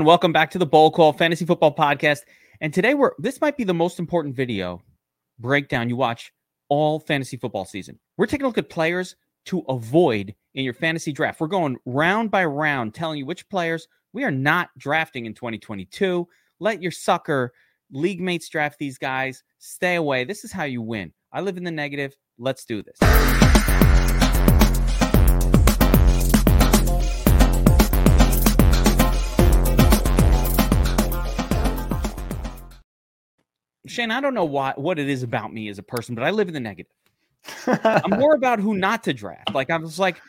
Welcome back to the Bowl Call Fantasy Football Podcast. And today we're this might be the most important video breakdown you watch all fantasy football season. We're taking a look at players to avoid in your fantasy draft. We're going round by round telling you which players we are not drafting in 2022. Let your sucker league mates draft these guys. Stay away. This is how you win. I live in the negative. Let's do this. Shane, I don't know why what it is about me as a person, but I live in the negative. I'm more about who not to draft. Like I was like,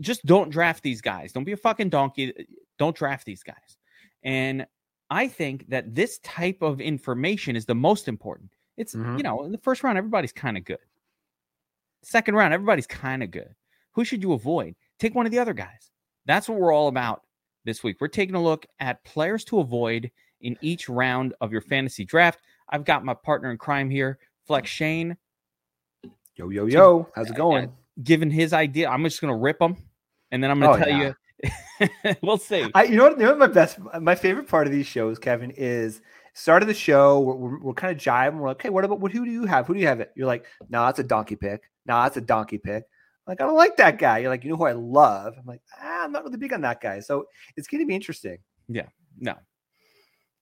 just don't draft these guys. Don't be a fucking donkey. Don't draft these guys. And I think that this type of information is the most important. It's Mhm. you know, in the first round, everybody's kind of good. Second round, everybody's kind of good. Who should you avoid? Take one of the other guys. That's what we're all about this week. We're taking a look at players to avoid in each round of your fantasy draft. I've got my partner in crime here, Flex Shane, Yo, yo, yo. How's it uh, going? given his idea. I'm just going to rip him, and then I'm going Oh, to tell yeah. you. we'll see. I, you know what? You know what my best, my favorite part of these shows, Kevin, is start of the show. We're, we're, we're kind of jiving. We're like, okay, what about what? Who do you have? Who do you have? It. You're like, no, that's a donkey pick. No, that's a donkey pick. I'm like, I don't like that guy. You're like, you know who I love? I'm like, ah, I'm not really big on that guy. So it's going to be interesting. Yeah. No,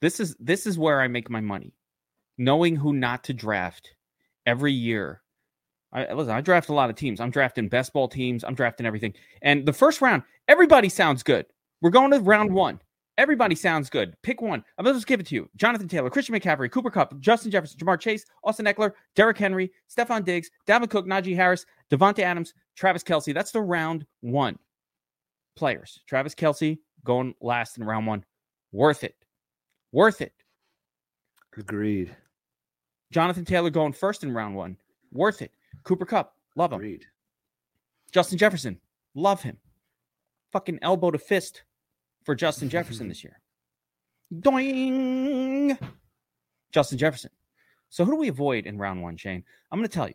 this is this is where I make my money, knowing who not to draft every year. I listen. I draft a lot of teams. I'm drafting best ball teams. I'm drafting everything. And the first round, everybody sounds good. We're going to round mm-hmm. one. Everybody sounds good. Pick one. I'm going to just give it to you. Jonathan Taylor, Christian McCaffrey, Cooper Kupp, Justin Jefferson, Ja'Marr Chase, Austin Ekeler, Derrick Henry, Stefon Diggs, Dalvin Cook, Najee Harris, Davante Adams, Travis Kelce. That's the round one players. Travis Kelce going last in round one. Worth it. Worth it. Agreed. Jonathan Taylor going first in round one. Worth it. Cooper Kupp. Love him. Agreed. Justin Jefferson. Love him. Fucking elbow to fist for Justin Jefferson this year. Doing. Justin Jefferson. So who do we avoid in round one, Shane? I'm going to tell you.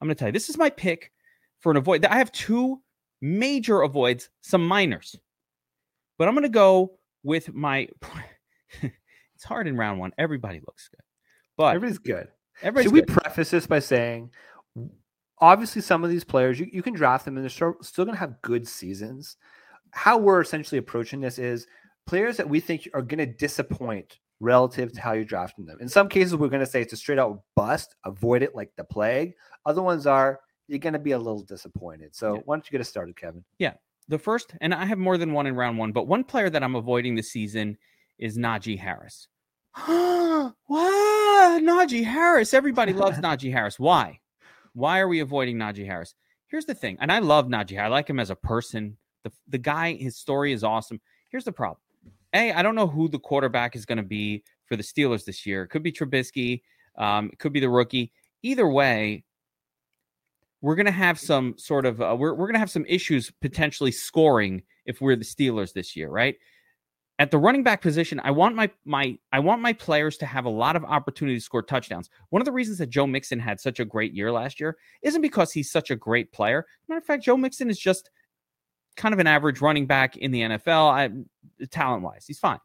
I'm going to tell you. This is my pick for an avoid. I have two major avoids, some minors, but I'm going to go with my. it's hard in round one. Everybody looks good, but Everybody's good. everybody's Should we good. preface this by saying, obviously, some of these players you, you can draft them and they're still, still going to have good seasons. How we're essentially approaching this is players that we think are going to disappoint relative to how you're drafting them. In some cases, we're going to say it's a straight out bust, avoid it like the plague. Other ones are you're going to be a little disappointed. So Yeah. why don't you get us started, Kevin? Yeah. The first, and I have more than one in round one, but one player that I'm avoiding this season is Najee Harris. what? Najee Harris. Everybody loves Najee Harris. Why? Why are we avoiding Najee Harris? Here's the thing, and I love Najee. I like him as a person. The, the guy, his story is awesome. Here's the problem. A, I don't know who the quarterback is going to be for the Steelers this year. It could be Trubisky. Um, it could be the rookie. Either way, we're going to have some sort of uh, we're, we're going to have some issues potentially scoring if we're the Steelers this year, right? At the running back position, I want my my I want my players to have a lot of opportunity to score touchdowns. One of the reasons that Joe Mixon had such a great year last year isn't because he's such a great player. Matter of fact, Joe Mixon is just kind of an average running back in the NFL, talent wise. He's fine.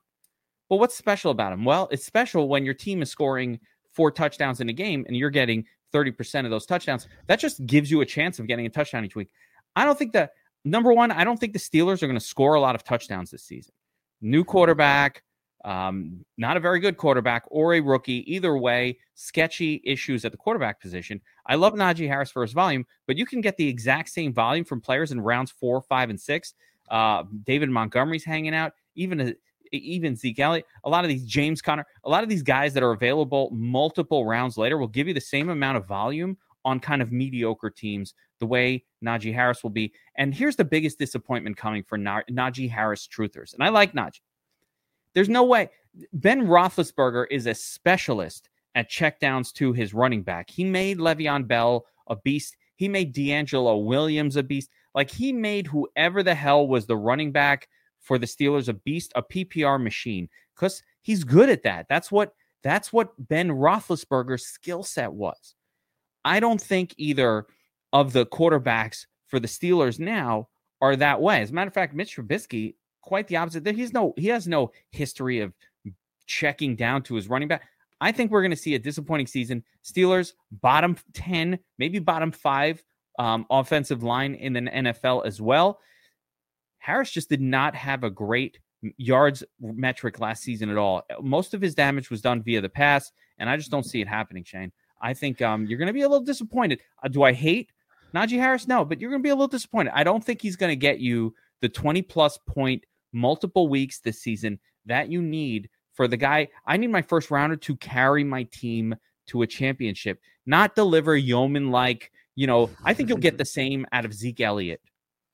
But what's special about him? Well, it's special when your team is scoring four touchdowns in a game and you're getting 30% of those touchdowns. That just gives you a chance of getting a touchdown each week. I don't think that, number one, I don't think the Steelers are going to score a lot of touchdowns this season. New quarterback, um, not a very good quarterback, or a rookie. Either way, sketchy issues at the quarterback position. I love Najee Harris for his volume, but you can get the exact same volume from players in rounds four, five, and six. Uh, David Montgomery's hanging out, even a, even Zeke Elliott. A lot of these James Conner, a lot of these guys that are available multiple rounds later will give you the same amount of volume on kind of mediocre teams, the way Najee Harris will be. And here's the biggest disappointment coming for Na- Najee Harris truthers. And I like Najee. There's no way. Ben Roethlisberger is a specialist at checkdowns to his running back. He made Le'Veon Bell a beast. He made DeAngelo Williams a beast. Like he made whoever the hell was the running back for the Steelers a beast, a PPR machine, because he's good at that. That's what that's what Ben Roethlisberger's skill set was. I don't think either of the quarterbacks for the Steelers now are that way. As a matter of fact, Mitch Trubisky quite the opposite. He's no he has no history of checking down to his running back. I think we're going to see a disappointing season. Steelers bottom 10, maybe bottom 5 um, offensive line in the NFL as well. Harris just did not have a great yards metric last season at all. Most of his damage was done via the pass, and I just don't see it happening, Shane. I think um, you're going to be a little disappointed. Uh, do I hate Najee Harris? No, but you're going to be a little disappointed. I don't think he's going to get you the 20 plus point multiple weeks this season that you need for the guy. I need my first rounder to carry my team to a championship, not deliver yeoman like, you know, I think you'll get the same out of Zeke Elliott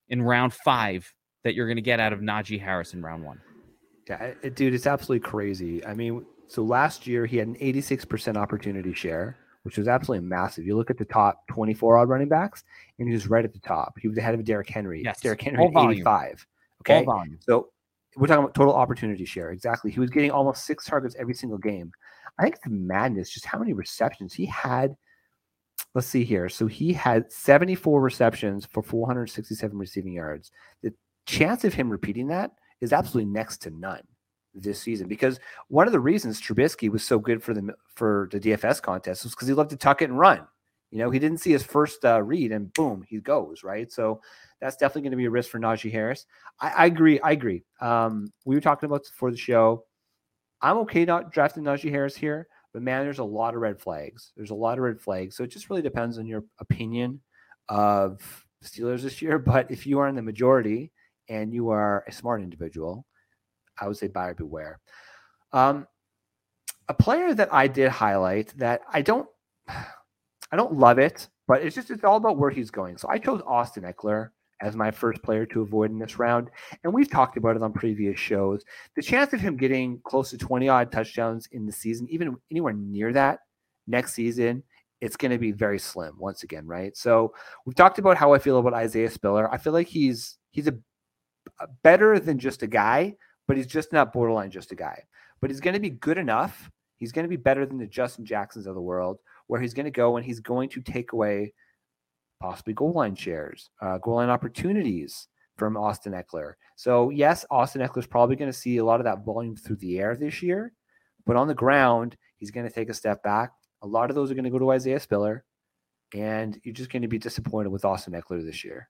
in round five that you're going to get out of Najee Harris in round one. Yeah, it, dude, it's absolutely crazy. I mean, so last year he had an 86% opportunity share, which was absolutely massive. You look at the top 24 odd running backs, and he was right at the top. He was ahead of Derrick Henry. Yes. Derrick Henry at 85. Okay. So we're talking about total opportunity share. Exactly. He was getting almost six targets every single game. I think it's madness just how many receptions he had. Let's see here. So he had 74 receptions for 467 receiving yards. The chance of him repeating that is absolutely next to none this season because one of the reasons Trubisky was so good for the for the DFS contest was because he loved to tuck it and run. You know, he didn't see his first uh, read and boom, he goes right. So that's definitely going to be a risk for Najee Harris. I, I agree. I agree. Um, we were talking about for the show. I'm okay not drafting Najee Harris here, but man, there's a lot of red flags. There's a lot of red flags. So it just really depends on your opinion of Steelers this year. But if you are in the majority and you are a smart individual, I would say buyer beware. Um, a player that I did highlight that I don't, I don't love it, but it's just it's all about where he's going. So I chose Austin Ekeler as my first player to avoid in this round. And we've talked about it on previous shows. The chance of him getting close to 20 odd touchdowns in the season, even anywhere near that next season, it's going to be very slim once again, right? So we've talked about how I feel about Isaiah Spiller. I feel like he's he's a, a better than just a guy, but he's just not borderline just a guy. But he's going to be good enough. He's going to be better than the Justin Jacksons of the world, where he's going to go and he's going to take away possibly goal line shares, uh, goal line opportunities from Austin Ekeler. So, yes, Austin Ekeler is probably going to see a lot of that volume through the air this year, but on the ground, he's going to take a step back. A lot of those are going to go to Isaiah Spiller, and you're just going to be disappointed with Austin Ekeler this year.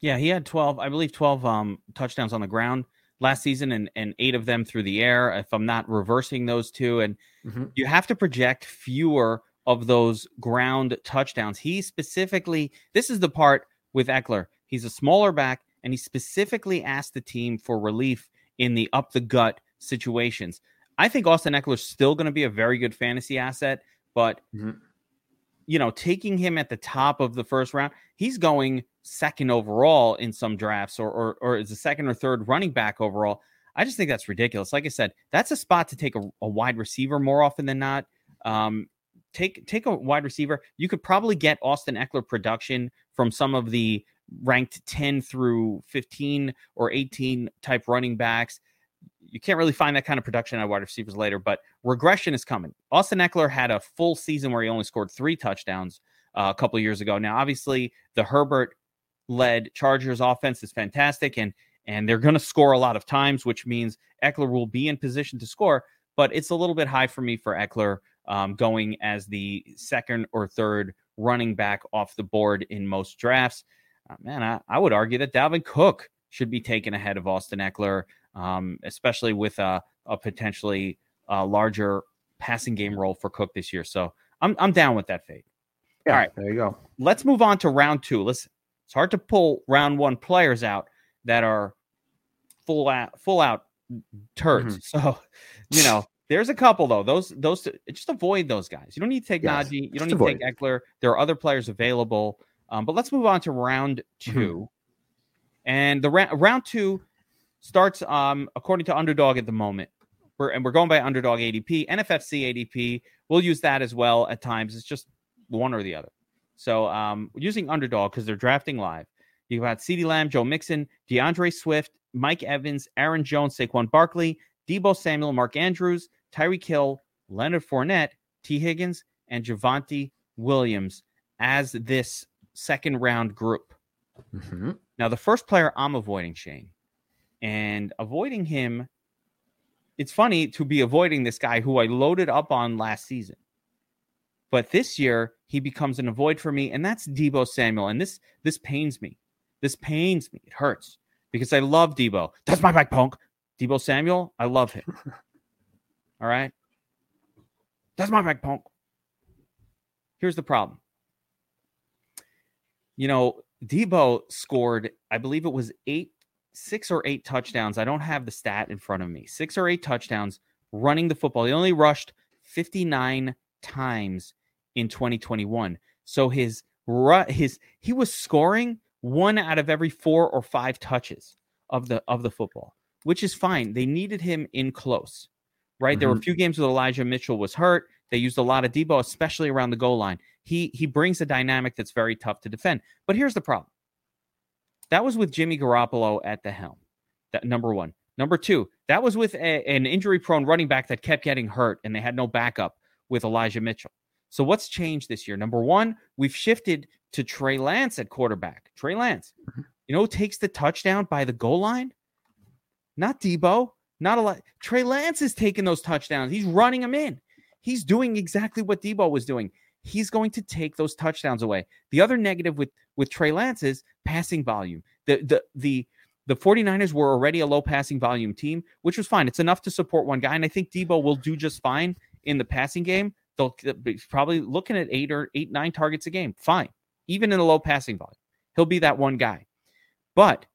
Yeah, he had 12, I believe 12 um, touchdowns on the ground last season and, and eight of them through the air, if I'm not reversing those two. And mm-hmm. you have to project fewer of those ground touchdowns. He specifically, this is the part with Ekeler. He's a smaller back, and he specifically asked the team for relief in the up the gut situations. I think Austin Ekeler is still going to be a very good fantasy asset, but mm-hmm. You know, taking him at the top of the first round, he's going second overall in some drafts, or or, or is a second or third running back overall. I just think that's ridiculous. Like I said, that's a spot to take a, a wide receiver more often than not. Um, take take a wide receiver. You could probably get Austin Ekeler production from some of the ranked 10 through 15 or 18 type running backs. You can't really find that kind of production at wide receivers later, but regression is coming. Austin Ekeler had a full season where he only scored three touchdowns uh, a couple years ago. Now, obviously, the Herbert led Chargers offense is fantastic, and and they're going to score a lot of times, which means Ekeler will be in position to score. But it's a little bit high for me for Ekeler um, going as the second or third running back off the board in most drafts. Uh, man, I, I, would argue that Dalvin Cook should be taken ahead of Austin Ekeler, um, especially with a, a potentially uh, larger passing game role for Cook this year. So I'm, I'm down with that fate. Yeah, All right, there you go. Let's move on to round two. Listen, it's hard to pull round one players out that are full out, full out turds. Mm-hmm. So, you know, there's a couple though. Those those just avoid those guys. You don't need to take yes, Najee. You don't need avoid. to take Ekeler. There are other players available. Um, but let's move on to round mm-hmm. 2 mm-hmm. And the ra- round two starts um, according to underdog at the moment. We're, and we're going by underdog ADP, NFFC ADP. We'll use that as well at times. It's just one or the other. So um, using underdog because they're drafting live. You've got CeeDee Lamb, Joe Mixon, D'Andre Swift, Mike Evans, Aaron Jones, Saquon Barkley, Deebo Samuel, Mark Andrews, Tyreek Hill, Leonard Fournette, Tee Higgins, and Javonte Williams as this second round group. Mm-hmm. Now, the first player I'm avoiding, Shane, and avoiding him. It's funny to be avoiding this guy who I loaded up on last season. But this year he becomes an avoid for me, and that's Deebo Samuel. And this this pains me. This pains me. It hurts because I love Deebo. That's my back punk. Deebo Samuel, I love him. All right. That's my back punk. Here's the problem. You know, Deebo scored, I believe it was eight, six or eight touchdowns. I don't have the stat in front of me. Six or eight touchdowns running the football. He only rushed 59 times in 2021. So his his he was scoring one out of every four or five touches of the of the football, which is fine. They needed him in close, right? Mm-hmm. There were a mm-hmm. few games with Elijah Mitchell was hurt. They used a lot of Deebo, especially around the goal line. He he brings a dynamic that's very tough to defend. But here's the problem. That was with Jimmy Garoppolo at the helm. That number one. Number two, that was with a, an injury prone running back that kept getting hurt and they had no backup with Elijah Mitchell. So what's changed this year? Number one, we've shifted to Trey Lance at quarterback. Trey Lance, mm-hmm. you know, takes the touchdown by the goal line. Not Deebo, not a lot. Trey Lance is taking those touchdowns. He's running them in. He's doing exactly what Deebo was doing. He's going to take those touchdowns away. The other negative with with Trey Lance is passing volume. The the the the 49ers were already a low passing volume team, which was fine. It's enough to support one guy. And I think Deebo will do just fine in the passing game. They'll be probably looking at eight or eight, nine targets a game. Fine. Even in a low passing volume, he'll be that one guy. But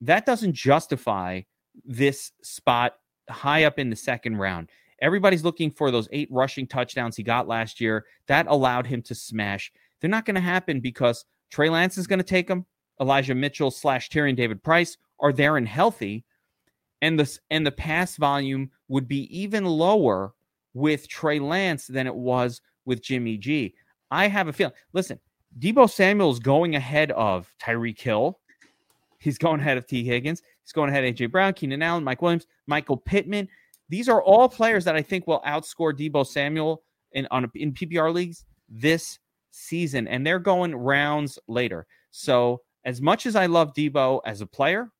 that doesn't justify this spot high up in the second round. Everybody's looking for those eight rushing touchdowns he got last year. That allowed him to smash. They're not going to happen because Trey Lance is going to take them. Elijah Mitchell slash Tyrion Davis-Price are there and healthy. And the, and the pass volume would be even lower with Trey Lance than it was with Jimmy G. I have a feeling. Listen, Deebo Samuel's going ahead of Tyreek Hill. He's going ahead of Tee Higgins. He's going ahead of AJ Brown, Keenan Allen, Mike Williams, Michael Pittman. These are all players that I think will outscore Deebo Samuel in on in PPR leagues this season, and they're going rounds later. So as much as I love Deebo as a player,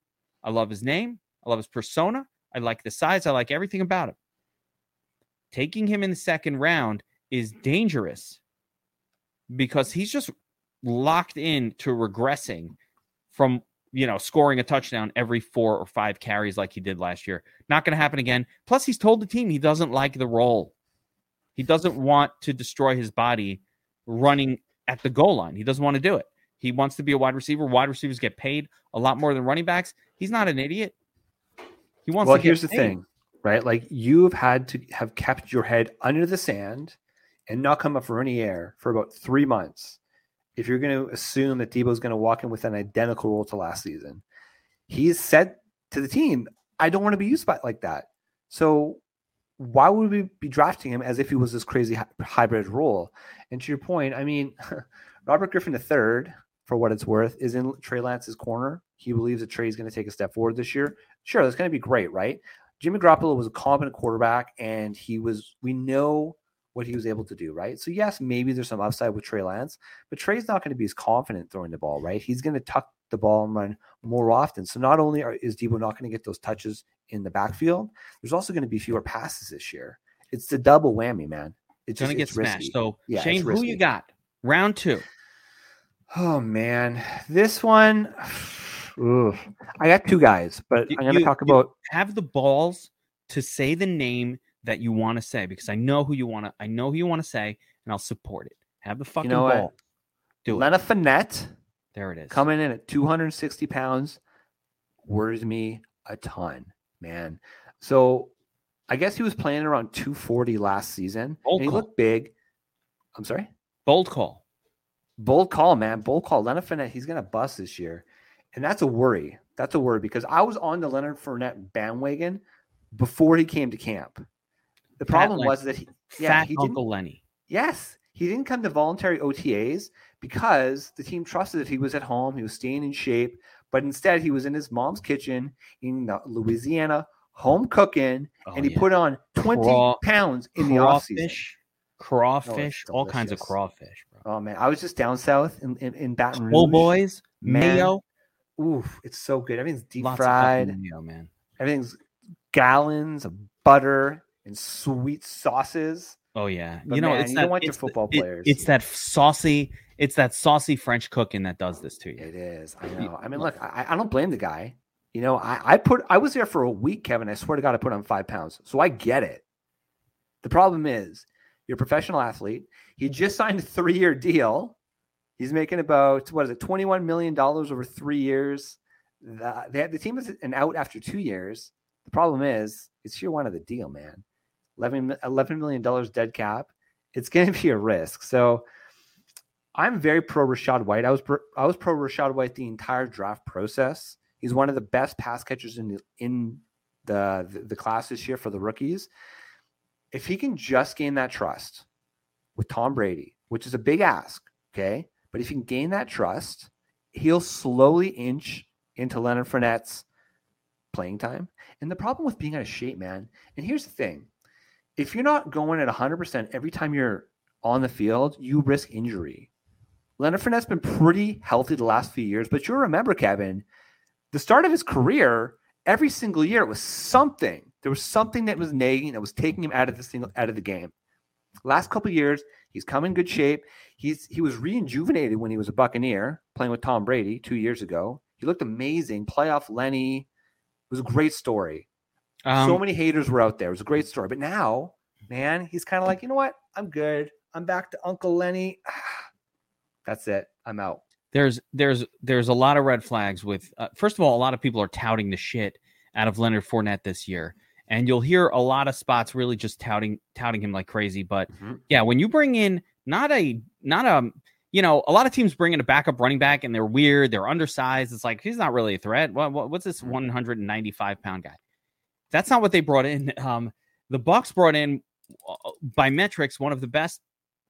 I love his name, I love his persona, I like the size, I like everything about him taking him in the second round is dangerous because he's just locked in to regressing from you know scoring a touchdown every four or five carries like he did last year. Not going to happen again. Plus, he's told the team he doesn't like the role. He doesn't want to destroy his body running at the goal line. He doesn't want to do it. He wants to be a wide receiver. Wide receivers get paid a lot more than running backs. He's not an idiot. He wants. Well, here's the thing right? Like you've had to have kept your head under the sand and not come up for any air for about three months. If you're going to assume that Deebo's going to walk in with an identical role to last season, he's said to the team, I don't want to be used by like that. So why would we be drafting him as if he was this crazy hybrid role? And to your point, I mean, Robert Griffin III, for what it's worth, is in Trey Lance's corner. He believes that Trey's going to take a step forward this year. Sure, that's going to be great, right? Jimmy Garoppolo was a competent quarterback, and he was. We know what he was able to do, right? So yes, maybe there's some upside with Trey Lance, but Trey's not going to be as confident throwing the ball, right? He's going to tuck the ball and run more often. So not only are, is Deebo not going to get those touches in the backfield, there's also going to be fewer passes this year. It's the double whammy, man. It's going to get smashed. Risky. So yeah, Shane, who you got? Round two. Oh man, this one. Ugh. I got two guys, but I'm going to talk about have the balls to say the name that you want to say because I know who you want to. I know who you want to say, and I'll support it. Have the fucking you know ball. What? Do Leonard it. Fournette. There it is. Coming in at 260 pounds worries me a ton, man. So I guess he was playing around 240 last season. Bold and he looked big. I'm sorry. Bold call. Bold call, man. Bold call. Leonard Fournette, he's gonna bust this year. And that's a worry. That's a worry because I was on the Leonard Fournette bandwagon before he came to camp. The problem was that he, yeah, he Uncle Lenny. Yes, he didn't come to voluntary OTAs because the team trusted that he was at home, he was staying in shape, but instead he was in his mom's kitchen in uh, Louisiana, home cooking, oh, and he yeah. put on 20 Craw- pounds in the offseason. Crawfish, oh, all kinds of crawfish, bro. Oh man, I was just down south in, in, in Baton Rouge. Oh boys, mayo, ooh, it's so good. Everything's deep Lots fried. jalapeno, man. Everything's gallons of butter and sweet sauces. Oh yeah, But you know man, it's you that, don't want your it's the- football it- players. it's that saucy, it's that saucy French cooking that does this to you. It is. I know. I mean, look, I, I don't blame the guy. You know, I, I put I was there for a week, Kevin. I swear to God, I put on five pounds. So I get it. The problem is you're a professional athlete. He just signed a three-year deal. He's making about what is it, $21 million over three years. The, they, the team is an out after two years. The problem is it's year one of the deal, man. 11, $11 million dead cap. It's going to be a risk. So I'm very pro Rachaad White. I was pro, I was pro Rachaad White the entire draft process. He's one of the best pass catchers in the in the the class this year for the rookies. If he can just gain that trust with Tom Brady, which is a big ask, okay, but if he can gain that trust, he'll slowly inch into Leonard Fournette's playing time. And the problem with being out of shape, man, and here's the thing: if you're not going at 100% every time you're on the field, you risk injury. Leonard Fournette's been pretty healthy the last few years, but you'll remember, Kevin, the start of his career, every single year it was something. There was something that was nagging that was taking him out of the single out of the game. Last couple years, he's come in good shape. He's he was rejuvenated when he was a Buccaneer playing with Tom Brady two years ago. He looked amazing. Playoff Lenny. It was a great story. Um, so many haters were out there. It was a great story. But now, man, he's kind of like, you know what? I'm good. I'm back to Uncle Lenny. That's it. I'm out. there's there's there's a lot of red flags with uh, first of all a lot of people are touting the shit out of Leonard Fournette this year and you'll hear a lot of spots really just touting touting him like crazy but Mhm. yeah when you bring in not a not a you know a lot of teams bring in a backup running back and they're weird they're undersized it's like he's not really a threat what, what what's this Mhm. 195 pound guy that's not what they brought in um the bucks brought in uh, by metrics one of the best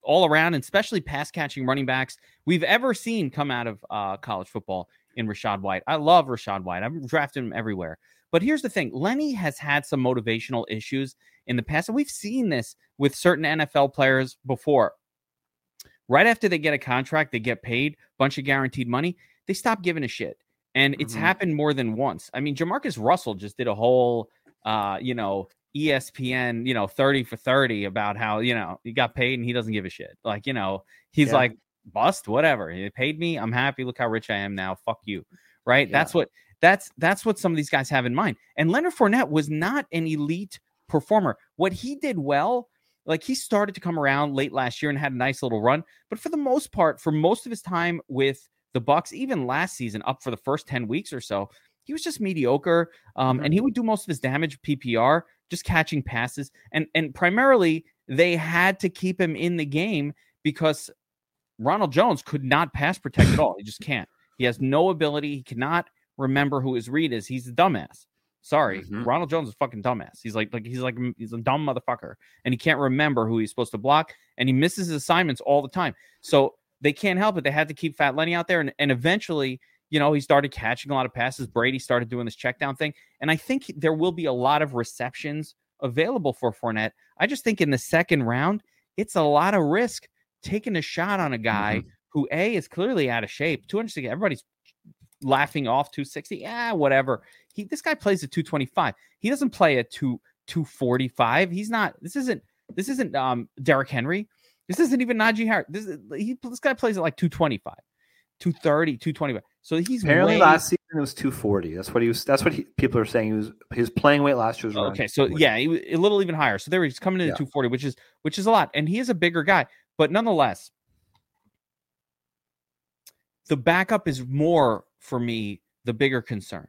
all around and especially pass catching running backs we've ever seen come out of uh, college football in Rachaad White. I love Rachaad White. I've drafted him everywhere. But here's the thing Lenny has had some motivational issues in the past. And we've seen this with certain NFL players before. Right after they get a contract, they get paid, bunch of guaranteed money, they stop giving a shit. And it's Mhm. happened more than once. I mean, JaMarcus Russell just did a whole, uh, you know, ESPN, you know, 30 for 30 about how, you know, he got paid and he doesn't give a shit. Like, you know, he's Yeah. like, bust, whatever. He paid me. I'm happy. Look how rich I am now. Fuck you. Right. Yeah. That's what that's that's what some of these guys have in mind. And Leonard Fournette was not an elite performer. What he did well, like he started to come around late last year and had a nice little run. But for the most part, for most of his time with the Bucks, even last season, up for the first 10 weeks or so, he was just mediocre. Um, Mhm. and he would do most of his damage PPR, just catching passes. And and primarily they had to keep him in the game because Ronald Jones could not pass protect at all. He just can't. He has no ability. He cannot remember who his read is. He's a dumbass. Sorry, Mhm. Ronald Jones is a fucking dumbass. He's like like he's like he's a dumb motherfucker, and he can't remember who he's supposed to block, and he misses his assignments all the time. So they can't help it. They had to keep Fat Lenny out there, and, and eventually, you know, he started catching a lot of passes. Brady started doing this check down thing, and I think there will be a lot of receptions available for Fournette. I just think in the second round, it's a lot of risk taking a shot on a guy who a is clearly out of shape. 260, everybody's laughing off 260. Yeah, whatever. He this guy plays at 225. He doesn't play at 2 245. He's not. This isn't. This isn't um Derrick Henry. This isn't even Najee Harris. This is, he this guy plays at like 225, 230, 225. So he's Apparently way, last season it was 240. That's what he was. That's what he, people are saying. He was his playing weight last year was around Okay, so yeah, he, a little even higher. So there he's coming in Yeah. at 240, which is which is a lot, and he is a bigger guy, but nonetheless, the backup is more for me the bigger concern,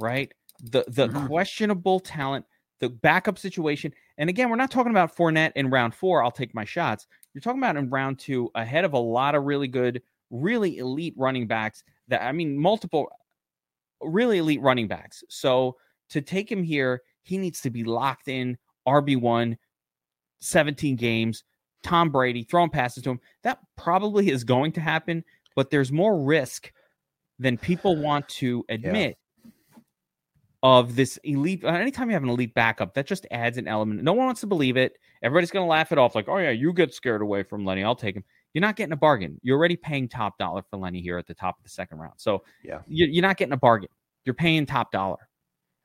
right? The the Mhm. questionable talent, the backup situation, and again, we're not talking about Fournette in round four. I'll take my shots. You're talking about in round two, ahead of a lot of really good, really elite running backs. That I mean, multiple really elite running backs. So to take him here, he needs to be locked in RB1, 17 games, Tom Brady, throwing passes to him. That probably is going to happen, but there's more risk than people want to admit of this elite. Anytime you have an elite backup, that just adds an element. No one wants to believe it. Everybody's going to laugh it off like, oh, yeah, you get scared away from Lenny. I'll take him. You're not getting a bargain. You're already paying top dollar for Lenny here at the top of the second round. So Yeah. you- you're not getting a bargain. You're paying top dollar.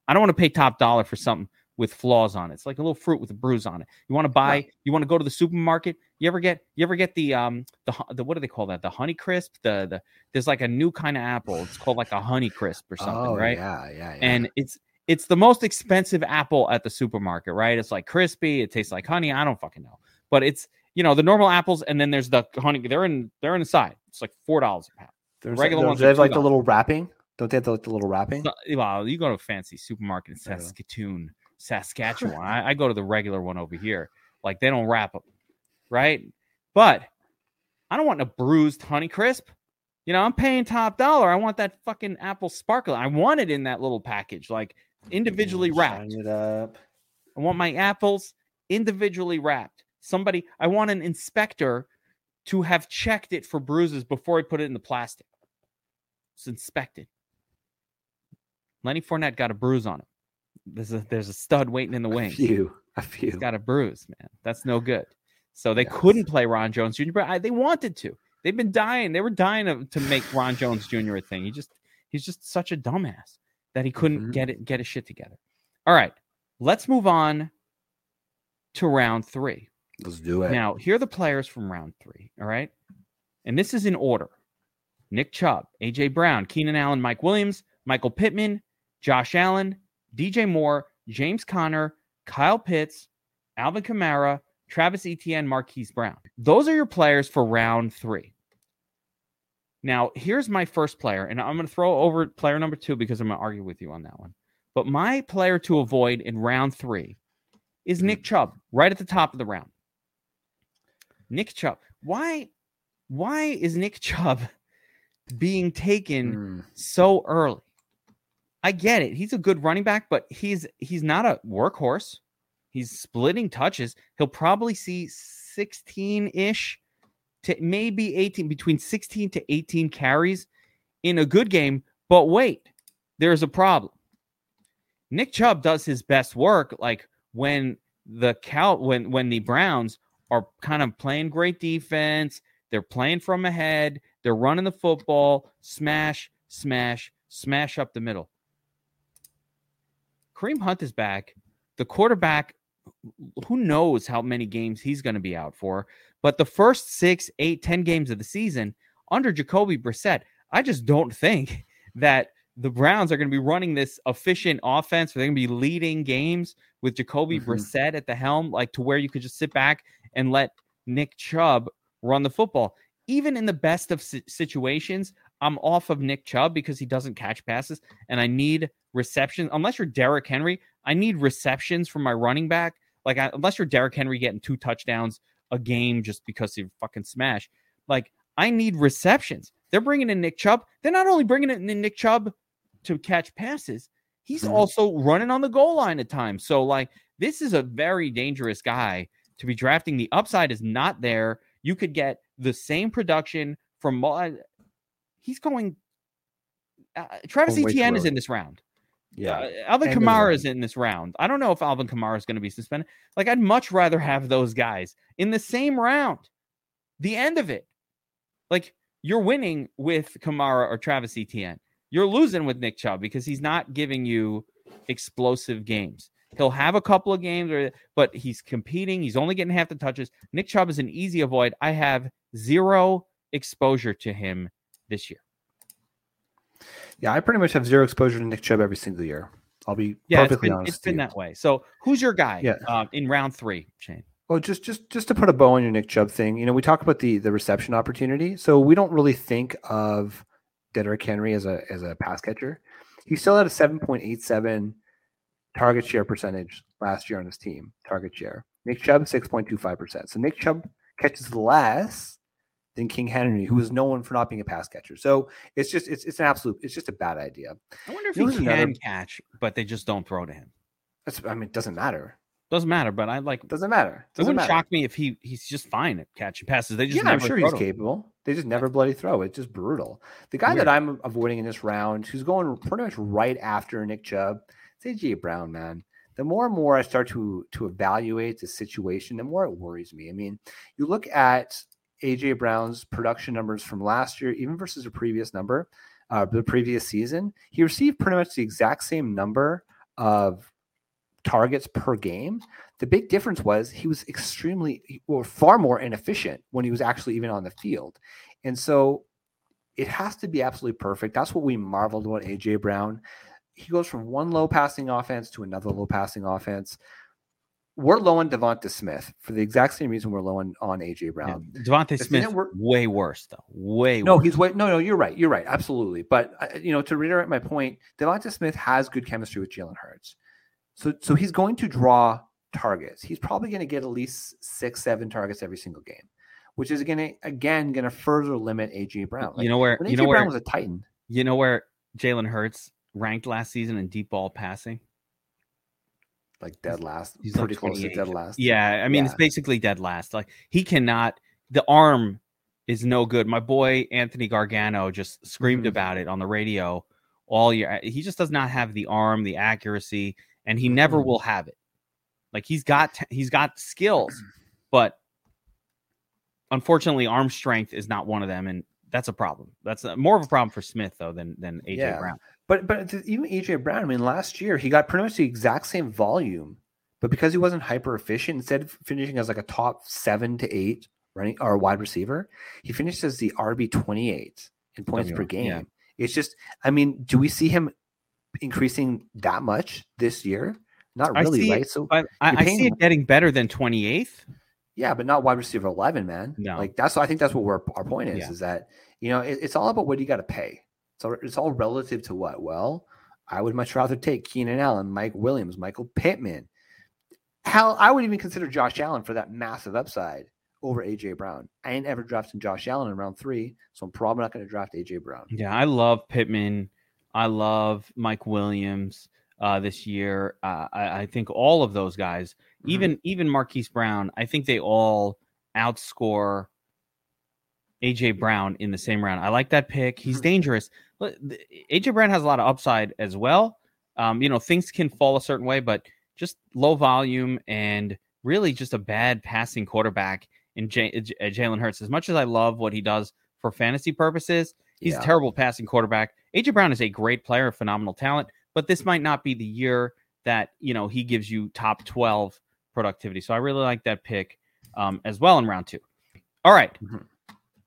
I don't want to pay top dollar for something with flaws on it. It's like a little fruit with a bruise on it. You want to buy, you want to go to the supermarket. You ever get, you ever get the um the, the what do they call that? The honey crisp. The the there's like a new kind of apple. It's called like a honey crisp or something, oh, right? Yeah, yeah, yeah. and it's it's the most expensive apple at the supermarket, right? It's like crispy, it tastes like honey. I don't fucking know, but it's you know the normal apples, and then there's the honey. They're in they're in the side. It's like four dollars a pound. There's regular ones They have like the little wrapping. Don't they have the, like, the little wrapping? So- well, you go to a fancy supermarket in Saskatoon, Saskatchewan. I, I go to the regular one over here. Like they don't wrap them, right? But I don't want a bruised honey crisp. You know, I'm paying top dollar. I want that fucking apple sparkle. I want it in that little package, like individually wrapped. Shine it up. I want my apples individually wrapped. Somebody, I want an inspector to have checked it for bruises before I put it in the plastic. It's inspected. Lenny Fournette got a bruise on him. There's a there's a stud waiting in the A wings. few, a few. He's got a bruise, man. That's no good. So they Yes. couldn't play Ron Jones Jr., but I, they wanted to. They've been dying. They were dying to, to make Ron Jones Jr. a thing. He just he's just such a dumbass that he couldn't Mhm. get it get his shit together. All right, let's move on to round three. Let's do it. Now, here are the players from round three. All right. And this is in order Nick Chubb, AJ Brown, Keenan Allen, Mike Williams, Michael Pittman, Josh Allen, DJ Moore, James Conner, Kyle Pitts, Alvin Kamara, Travis Etienne, Marquise Brown. Those are your players for round three. Now, here's my first player, and I'm going to throw over player number two because I'm going to argue with you on that one. But my player to avoid in round three is Nick Chubb, right at the top of the round. Nick Chubb. Why why is Nick Chubb being taken Mm, so early? I get it. He's a good running back, but he's he's not a workhorse. He's splitting touches. He'll probably see 16-ish to maybe 18 between 16 to 18 carries in a good game, but wait, there's a problem. Nick Chubb does his best work like when the Cal when when the Browns are kind of playing great defense, they're playing from ahead, they're running the football, smash, smash, smash up the middle. Kareem Hunt is back. The quarterback, who knows how many games he's going to be out for. But the first six, eight, ten games of the season under Jacoby Brissett, I just don't think that the Browns are going to be running this efficient offense. They're going to be leading games with Jacoby Mhm. Brissett at the helm, like to where you could just sit back and let Nick Chubb run the football. Even in the best of situations, I'm off of Nick Chubb because he doesn't catch passes, and I need receptions. Unless you're Derrick Henry, I need receptions from my running back. Like I, unless you're Derrick Henry getting two touchdowns a game just because you fucking smash. Like I need receptions. They're bringing in Nick Chubb. They're not only bringing in Nick Chubb to catch passes, he's Mhm. also running on the goal line at times. So like this is a very dangerous guy to be drafting. The upside is not there. You could get the same production from. mul- He's going. Uh, Travis too Etienne is in this round. Yeah. Uh, Alvin Kamara is in this round. I don't know if Alvin Kamara is going to be suspended. Like, I'd much rather have those guys in the same round. The end of it. Like, you're winning with Kamara or Travis Etienne. You're losing with Nick Chubb because he's not giving you explosive games. He'll have a couple of games, or, but he's competing. He's only getting half the touches. Nick Chubb is an easy avoid. I have zero exposure to him this year. Yeah, I pretty much have zero exposure to Nick Chubb every single year. I'll be Yeah, it's perfectly been, honest. it's been that way. So, who's your guy Yeah. um, in round three, Shane? Well, just just just to put a bow on your Nick Chubb thing, you know, we talk about the the reception opportunity. So we don't really think of Derrick Henry as a as a pass catcher. He still had a seven point eight seven target share percentage last year on his team. Target share. Nick Chubb six point two five percent. So Nick Chubb catches less than King Henry, who hmm. is known for not being a pass catcher. So it's just it's it's an absolute it's just a bad idea. I wonder if You he can another- catch, but they just don't throw to him. That's I mean, it doesn't matter. Doesn't matter, but I like. It Doesn't matter. Doesn't wouldn't matter. shock me if he he's just fine at catching passes. They just yeah, never I'm sure he's him. capable. They just never bloody throw. It's just brutal. The guy Weird. that I'm avoiding in this round, who's going pretty much right after Nick Chubb, it's AJ Brown, man. The more and more I start to to evaluate the situation, the more it worries me. I mean, you look at AJ Brown's production numbers from last year, even versus a previous number, uh, the previous season, he received pretty much the exact same number of targets per game. The big difference was he was extremely, or far more inefficient when he was actually even on the field. And so it has to be absolutely perfect. That's what we marveled about AJ Brown. He goes from one low passing offense to another low passing offense. We're low on DeVonta Smith for the exact same reason we're low on, on AJ Brown. Yeah. DeVonta Smith, way worse though. Way no, worse. he's way no, no. You're right. You're right. Absolutely. But uh, you know, to reiterate my point, DeVonta Smith has good chemistry with Jalen Hurts. So, so he's going to draw targets. He's probably going to get at least six, seven targets every single game, which is going to again going to further limit AJ Brown. Like, you know where you AJ know Brown where was a Titan. You know where Jalen Hurts ranked last season in deep ball passing? Like dead last, He's pretty like close to dead last. Yeah, I mean Yeah. it's basically dead last. Like he cannot. The arm is no good. My boy Anthony Gargano just screamed Mhm. about it on the radio all year. He just does not have the arm, the accuracy, and he never will have it. Like he's got t- he's got skills, but unfortunately, arm strength is not one of them, and that's a problem. That's a, more of a problem for Smith though than than AJ Yeah. Brown. But but even AJ Brown, I mean, last year he got pretty much the exact same volume, but because he wasn't hyper efficient, instead of finishing as like a top seven to eight running or wide receiver, he finished as the RB twenty eight in points per game. yeah. It's just, I mean, do we see him increasing that much this year? Not I really, see right? So But I, I see paying- it getting better than 28th. Yeah, but not wide receiver eleven, man. No. like that's I think that's what we're, our point is Yeah. is that you know it, it's all about what you got to pay. So it's all relative to what. Well, I would much rather take Keenan Allen, Mike Williams, Michael Pittman. Hell, I would even consider Josh Allen for that massive upside over AJ Brown. I ain't ever drafting Josh Allen in round three, so I'm probably not going to draft AJ Brown. Yeah, I love Pittman. I love Mike Williams uh, this year. Uh, I, I think all of those guys, Mhm. even even Marquise Brown, I think they all outscore AJ Brown in the same round. I like that pick. He's Mhm. dangerous. AJ Brown has a lot of upside as well. Um, you know, things can fall a certain way, but just low volume and really just a bad passing quarterback in J- J- Jalen Hurts. As much as I love what he does for fantasy purposes, He's Yeah. a terrible passing quarterback. AJ Brown is a great player, phenomenal talent, but this might not be the year that you know he gives you top twelve productivity. So I really like that pick um, as well in round two. All right, Mhm.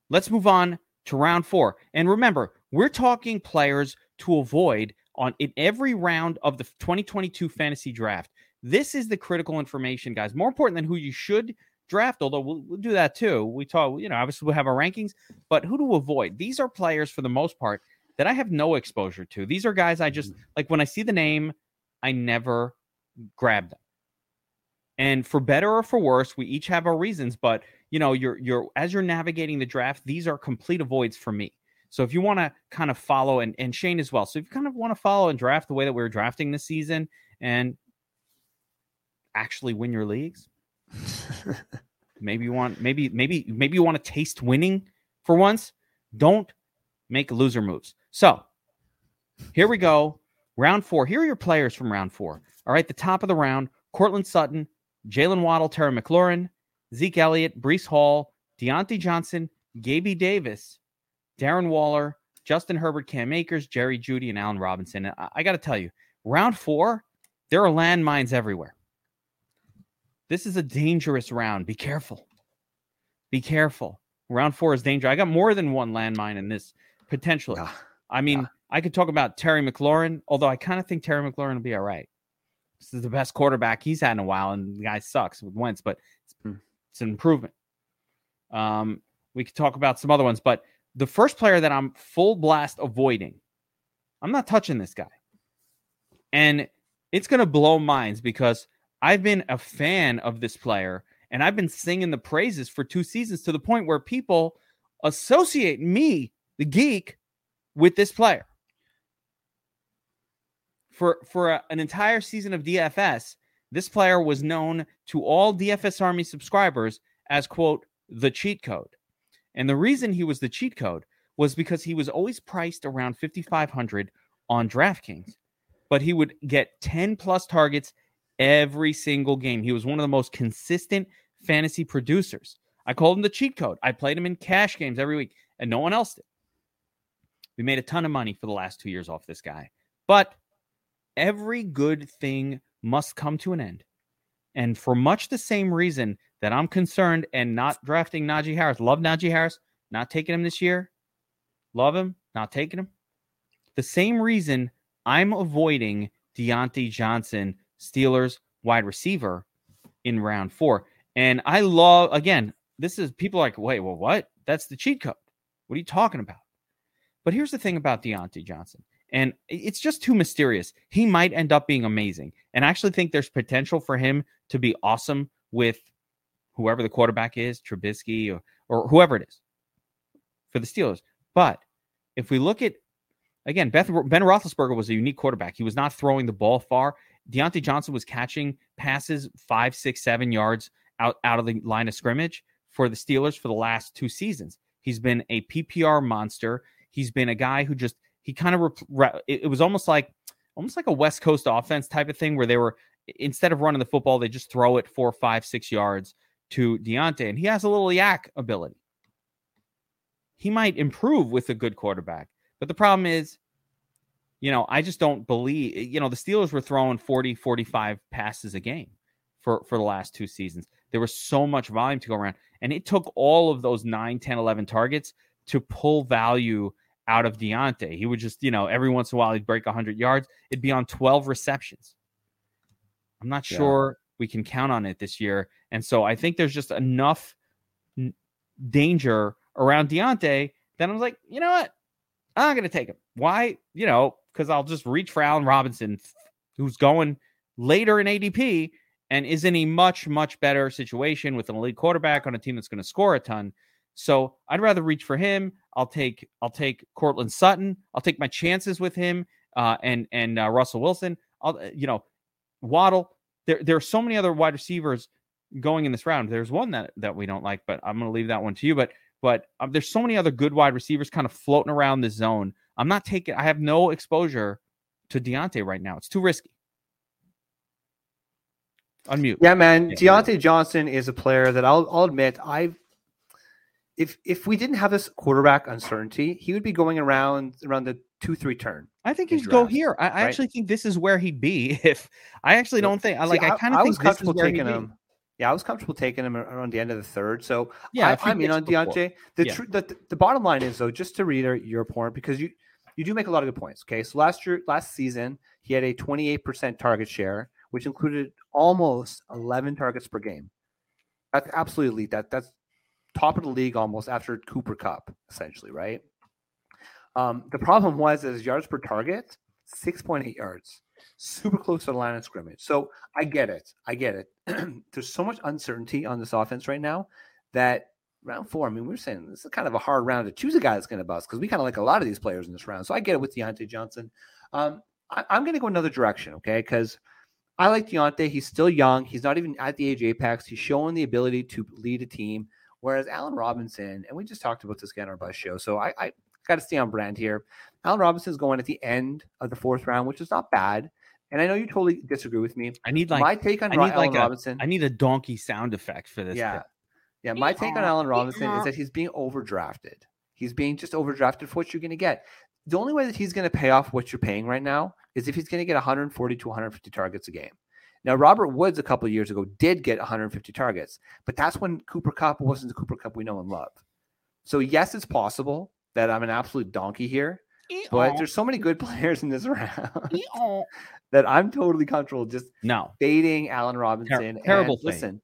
let's move on to round four. And remember, we're talking players to avoid on in every round of the 2022 fantasy draft. This is the critical information, guys. More important than who you should draft, although we'll, we'll do that too. We talk, you know, obviously we'll have our rankings, but who to avoid. These are players for the most part that I have no exposure to. These are guys I just like when I see the name, I never grab them. And for better or for worse, we each have our reasons, but you know, you're you're as you're navigating the draft, these are complete avoids for me. So if you want to kind of follow and, and Shane as well. So if you kind of want to follow and draft the way that we're drafting this season and actually win your leagues, maybe you want maybe maybe maybe you want to taste winning for once don't make loser moves so here we go round four here are your players from round four all right the top of the round Courtland Sutton, Jaylen Waddle, Terry McLaurin, Zeke Elliott, Breece Hall, Diontae Johnson, Gaby Davis, Darren Waller, Justin Herbert, Cam Akers, Jerry Jeudy, and Allen Robinson. I, I got to tell you, round four, there are landmines everywhere. This is a dangerous round. Be careful. Be careful. Round four is dangerous. I got more than one landmine in this potentially. Yeah. I mean, Yeah. I could talk about Terry McLaurin, although I kind of think Terry McLaurin will be all right. This is the best quarterback he's had in a while, and the guy sucks with Wentz, but it's, Hmm. it's an improvement. Um, we could talk about some other ones, but the first player that I'm full blast avoiding, I'm not touching this guy. And it's going to blow minds because I've been a fan of this player and I've been singing the praises for two seasons to the point where people associate me, the geek, with this player. For for a- an entire season of DFS, this player was known to all DFS Army subscribers as quote the cheat code. And the reason he was the cheat code was because he was always priced around 5500 on DraftKings, but he would get 10 plus targets every single game. He was one of the most consistent fantasy producers. I called him the cheat code. I played him in cash games every week, and no one else did. We made a ton of money for the last two years off this guy. But every good thing must come to an end. And for much the same reason that I'm concerned and not drafting Najee Harris, love Najee Harris, not taking him this year, love him, not taking him. The same reason I'm avoiding Diontae Johnson, Steelers wide receiver in round four. And I love, again, this is people like, wait, well, what? That's the cheat code. What are you talking about? But here's the thing about Diontae Johnson, and it's just too mysterious. He might end up being amazing. And I actually think there's potential for him to be awesome with whoever the quarterback is, Trubisky or, or whoever it is for the Steelers. But if we look at, again, Beth, Ben Roethlisberger was a unique quarterback. He was not throwing the ball far. Diontae Johnson was catching passes five, six, seven yards out, out of the line of scrimmage for the Steelers for the last two seasons. He's been a PPR monster. He's been a guy who just he kind of it, it was almost like almost like a West Coast offense type of thing where they were instead of running the football, they just throw it four, five, six yards to Diontae, and he has a little YAC ability. He might improve with a good quarterback, but the problem is, you know, I just don't believe, eh, you know, the Steelers were throwing 40, 45 passes a game for for the last two seasons. There was so much volume to go around. And it took all of those 9, 10, 11 targets to pull value out of Diontae. He would just, you know, every once in a while he'd break 100 yards. It'd be on 12 receptions. I'm not yeah. sure we can count on it this year. And so I think there's just enough n- danger around Diontae that I'm like, you know what? I'm not going to take him. Why? You know, because I'll just reach for Allen Robinson, who's going later in ADP and is in a much, much better situation with an elite quarterback on a team that's going to score a ton. So I'd rather reach for him. I'll take I'll take Courtland Sutton. I'll take my chances with him uh, and and uh, Russell Wilson. I'll uh, you know Waddle. There there are so many other wide receivers going in this round. There's one that that we don't like, but I'm going to leave that one to you. But but um, there's so many other good wide receivers kind of floating around the zone. I'm not taking. I have no exposure to Diontae right now. It's too risky. Unmute. Yeah, man. Yeah, Diontae Johnson is a player that I'll, I'll admit I've if if we didn't have this quarterback uncertainty, he would be going around around the two three turn. I think he'd go here. I, I actually think this is where he'd be. If I actually don't think I like, I, I kind of think this is where taking him. Yeah, I was comfortable taking him around the end of the third. So yeah, I, mean on Diontae. The, yeah. tr- the the bottom line is though, just to reiterate your point, because you you do make a lot of good points. Okay, so last year last season he had a twenty eight percent target share which included almost 11 targets per game. That's absolutely elite. That that's top of the league almost after Cooper Kupp, essentially, right? Um, the problem was his yards per target, 6.8 yards, super close to the line of scrimmage. So I get it. I get it. There's so much uncertainty on this offense right now that round four, I mean, we are saying this is kind of a hard round to choose a guy that's going to bust because we kind of like a lot of these players in this round. So I get it with Diontae Johnson. Um, I, am going to go another direction, okay? Because – I like Diontae. He's still young. He's not even at the age apex. He's showing the ability to lead a team. Whereas Allen Robinson, and we just talked about this again on our bus show, so I, I got to stay on brand here. Allen Robinson is going at the end of the fourth round, which is not bad. And I know you totally disagree with me. I need like my take on I need Allen like Robinson. I need a donkey sound effect for this. Yeah, yeah. My take on Allen Robinson is that he's being overdrafted. He's being just overdrafted for what you're going to get. The only way that he's going to pay off what you're paying right now is if he's going to get 140 to 150 targets a game. Now, Robert Woods a couple years ago did get 150 targets, but that's when Cooper Kupp wasn't the Cooper Kupp we know and love. So, yes, it's possible that I'm an absolute donkey here, but there's so many good players in this round that I'm totally comfortable just no fading Allen Robinson. Ter- terrible. And listen,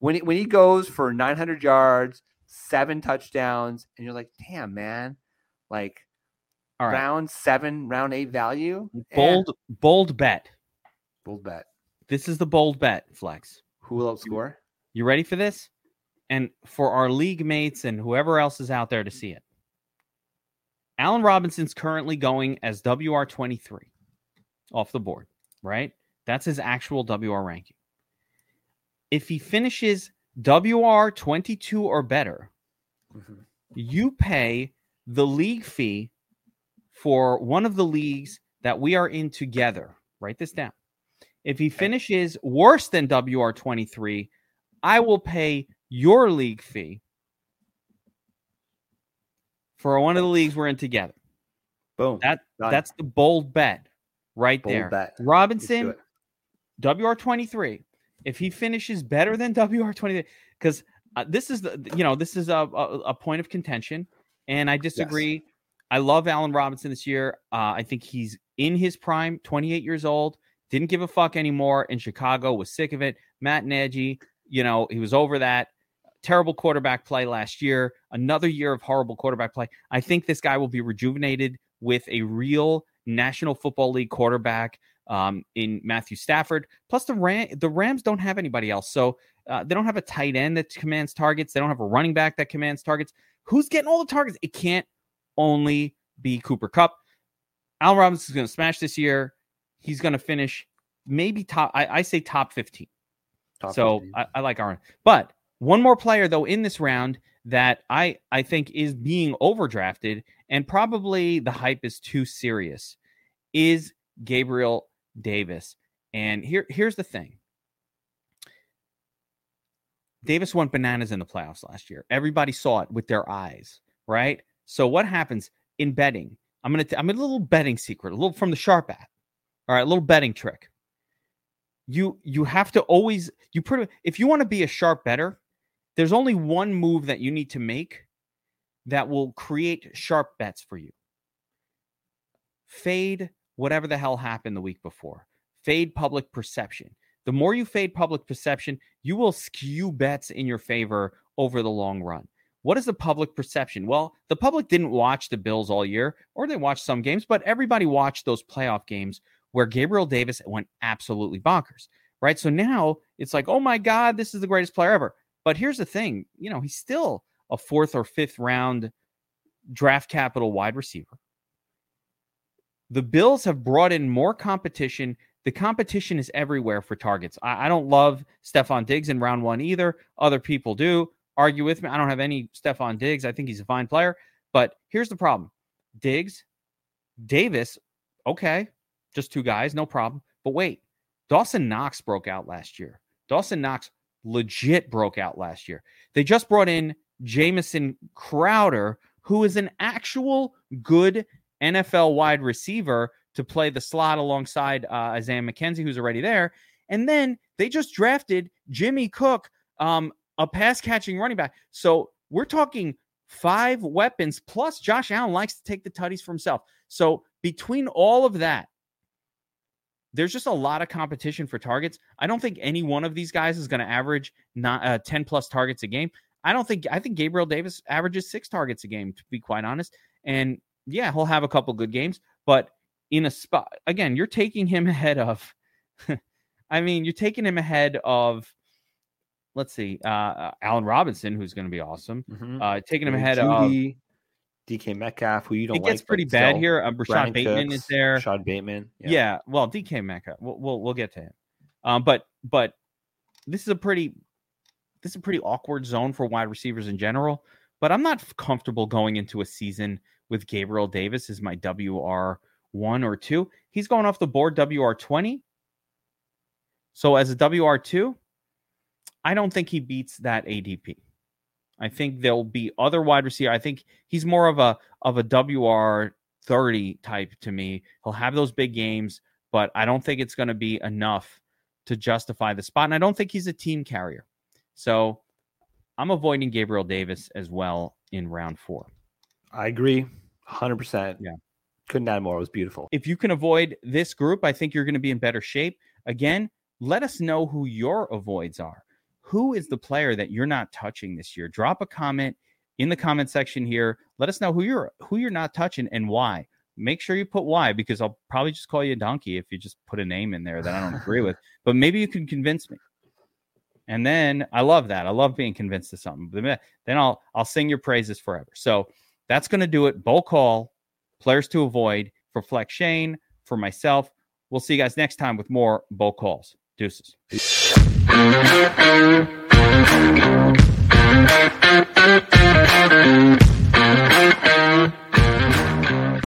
when he, when he goes for 900 yards, seven touchdowns, and you're like, damn, man, like All right. round seven, round eight value, bold, eh. bold bet, bold bet. This is the bold bet, Flex. Who will outscore? You ready for this? And for our league mates and whoever else is out there to see it. Allen Robinson's currently going as WR23 off the board, right? That's his actual WR ranking. If he finishes WR22 or better, mm-hmm. you pay the league fee for one of the leagues that we are in together. Write this down. If he finishes worse than WR23, I will pay your league fee for one of the leagues we're in together. Boom. That Done. that's the bold bet right Bold there. bet. Robinson. WR23. If he finishes better than WR23, because uh, this is the you know this is a, a a point of contention, and I disagree. I love Allen Robinson this year. Uh, I think he's in his prime, 28 years old. Didn't give a fuck anymore in Chicago. Was sick of it. Matt Nagy, you know, he was over that. Terrible quarterback play last year. Another year of horrible quarterback play. I think this guy will be rejuvenated with a real National Football League quarterback um, in Matthew Stafford. Plus, the Ram- the Rams don't have anybody else, so uh, they don't have a tight end that commands targets. They don't have a running back that commands targets. Who's getting all the targets? It can't only be Cooper Kupp. Al Robinson is going to smash this year. He's going to finish maybe top. I, I say top fifteen. Top so 15. I, I like Aaron. But one more player though in this round that I I think is being overdrafted and probably the hype is too serious is Gabriel Davis. And here here's the thing. Davis went bananas in the playoffs last year. Everybody saw it with their eyes, right? So what happens in betting? I'm gonna t- I'm a little betting secret, a little from the sharp app. All right, little betting trick. You you have to always you pretty if you want to be a sharp better, there's only one move that you need to make that will create sharp bets for you. Fade whatever the hell happened the week before. Fade public perception. The more you fade public perception, you will skew bets in your favor over the long run. What is the public perception? Well, the public didn't watch the Bills all year, or they watched some games, but everybody watched those playoff games where Gabriel Davis went absolutely bonkers, right? So now it's like, oh my God, this is the greatest player ever. But here's the thing you know, he's still a fourth or fifth round draft capital wide receiver. The Bills have brought in more competition. The competition is everywhere for targets. I, I don't love Stefon Diggs in round one either. Other people do. Argue with me. I don't have any Stefon Diggs. I think he's a fine player. But here's the problem Diggs, Davis, okay, just two guys, no problem. But wait, Dawson Knox broke out last year. Dawson Knox legit broke out last year. They just brought in Jamison Crowder, who is an actual good NFL wide receiver to play the slot alongside uh, Isaiah McKenzie, who's already there. And then they just drafted Jimmy Cook, um, a pass catching running back. So we're talking five weapons, plus Josh Allen likes to take the tutties for himself. So between all of that, there's just a lot of competition for targets. I don't think any one of these guys is going to average not, uh, 10 plus targets a game. I don't think, I think Gabriel Davis averages six targets a game, to be quite honest. And yeah, he'll have a couple good games, but in a spot, again, you're taking him ahead of, I mean, you're taking him ahead of, let's see, uh, Allen Robinson, who's going to be awesome. Mhm. Uh, taking him ahead of, Jeudy, DK Metcalf, who you don't it gets but pretty bad still. here. Uh, Rashod Brandon Bateman Cooks, is there. Rashod Bateman. Yeah. well, DK Metcalf. We'll, we'll we'll get to him. Um, but but this is a pretty this is a pretty awkward zone for wide receivers in general. But I'm not comfortable going into a season with Gabriel Davis as my WR one or two. He's going off the board WR twenty. So as a WR two, I don't think he beats that ADP. I think there'll be other wide receiver. I think he's more of a of a WR 30 type to me. He'll have those big games, but I don't think it's going to be enough to justify the spot. And I don't think he's a team carrier. So I'm avoiding Gabriel Davis as well in round four. I agree. 100%. Yeah. Couldn't add more. It was beautiful. If you can avoid this group, I think you're going to be in better shape. Again, let us know who your avoids are. Who is the player that you're not touching this year? Drop a comment in the comment section here. Let us know who you're who you're not touching and why. Make sure you put why because I'll probably just call you a donkey if you just put a name in there that I don't agree with. But maybe you can convince me. And then I love that. I love being convinced of something. But then I'll I'll sing your praises forever. So that's going to do it. Bowl call, players to avoid for Flex Shane, for myself. We'll see you guys next time with more bowl calls. Deuces.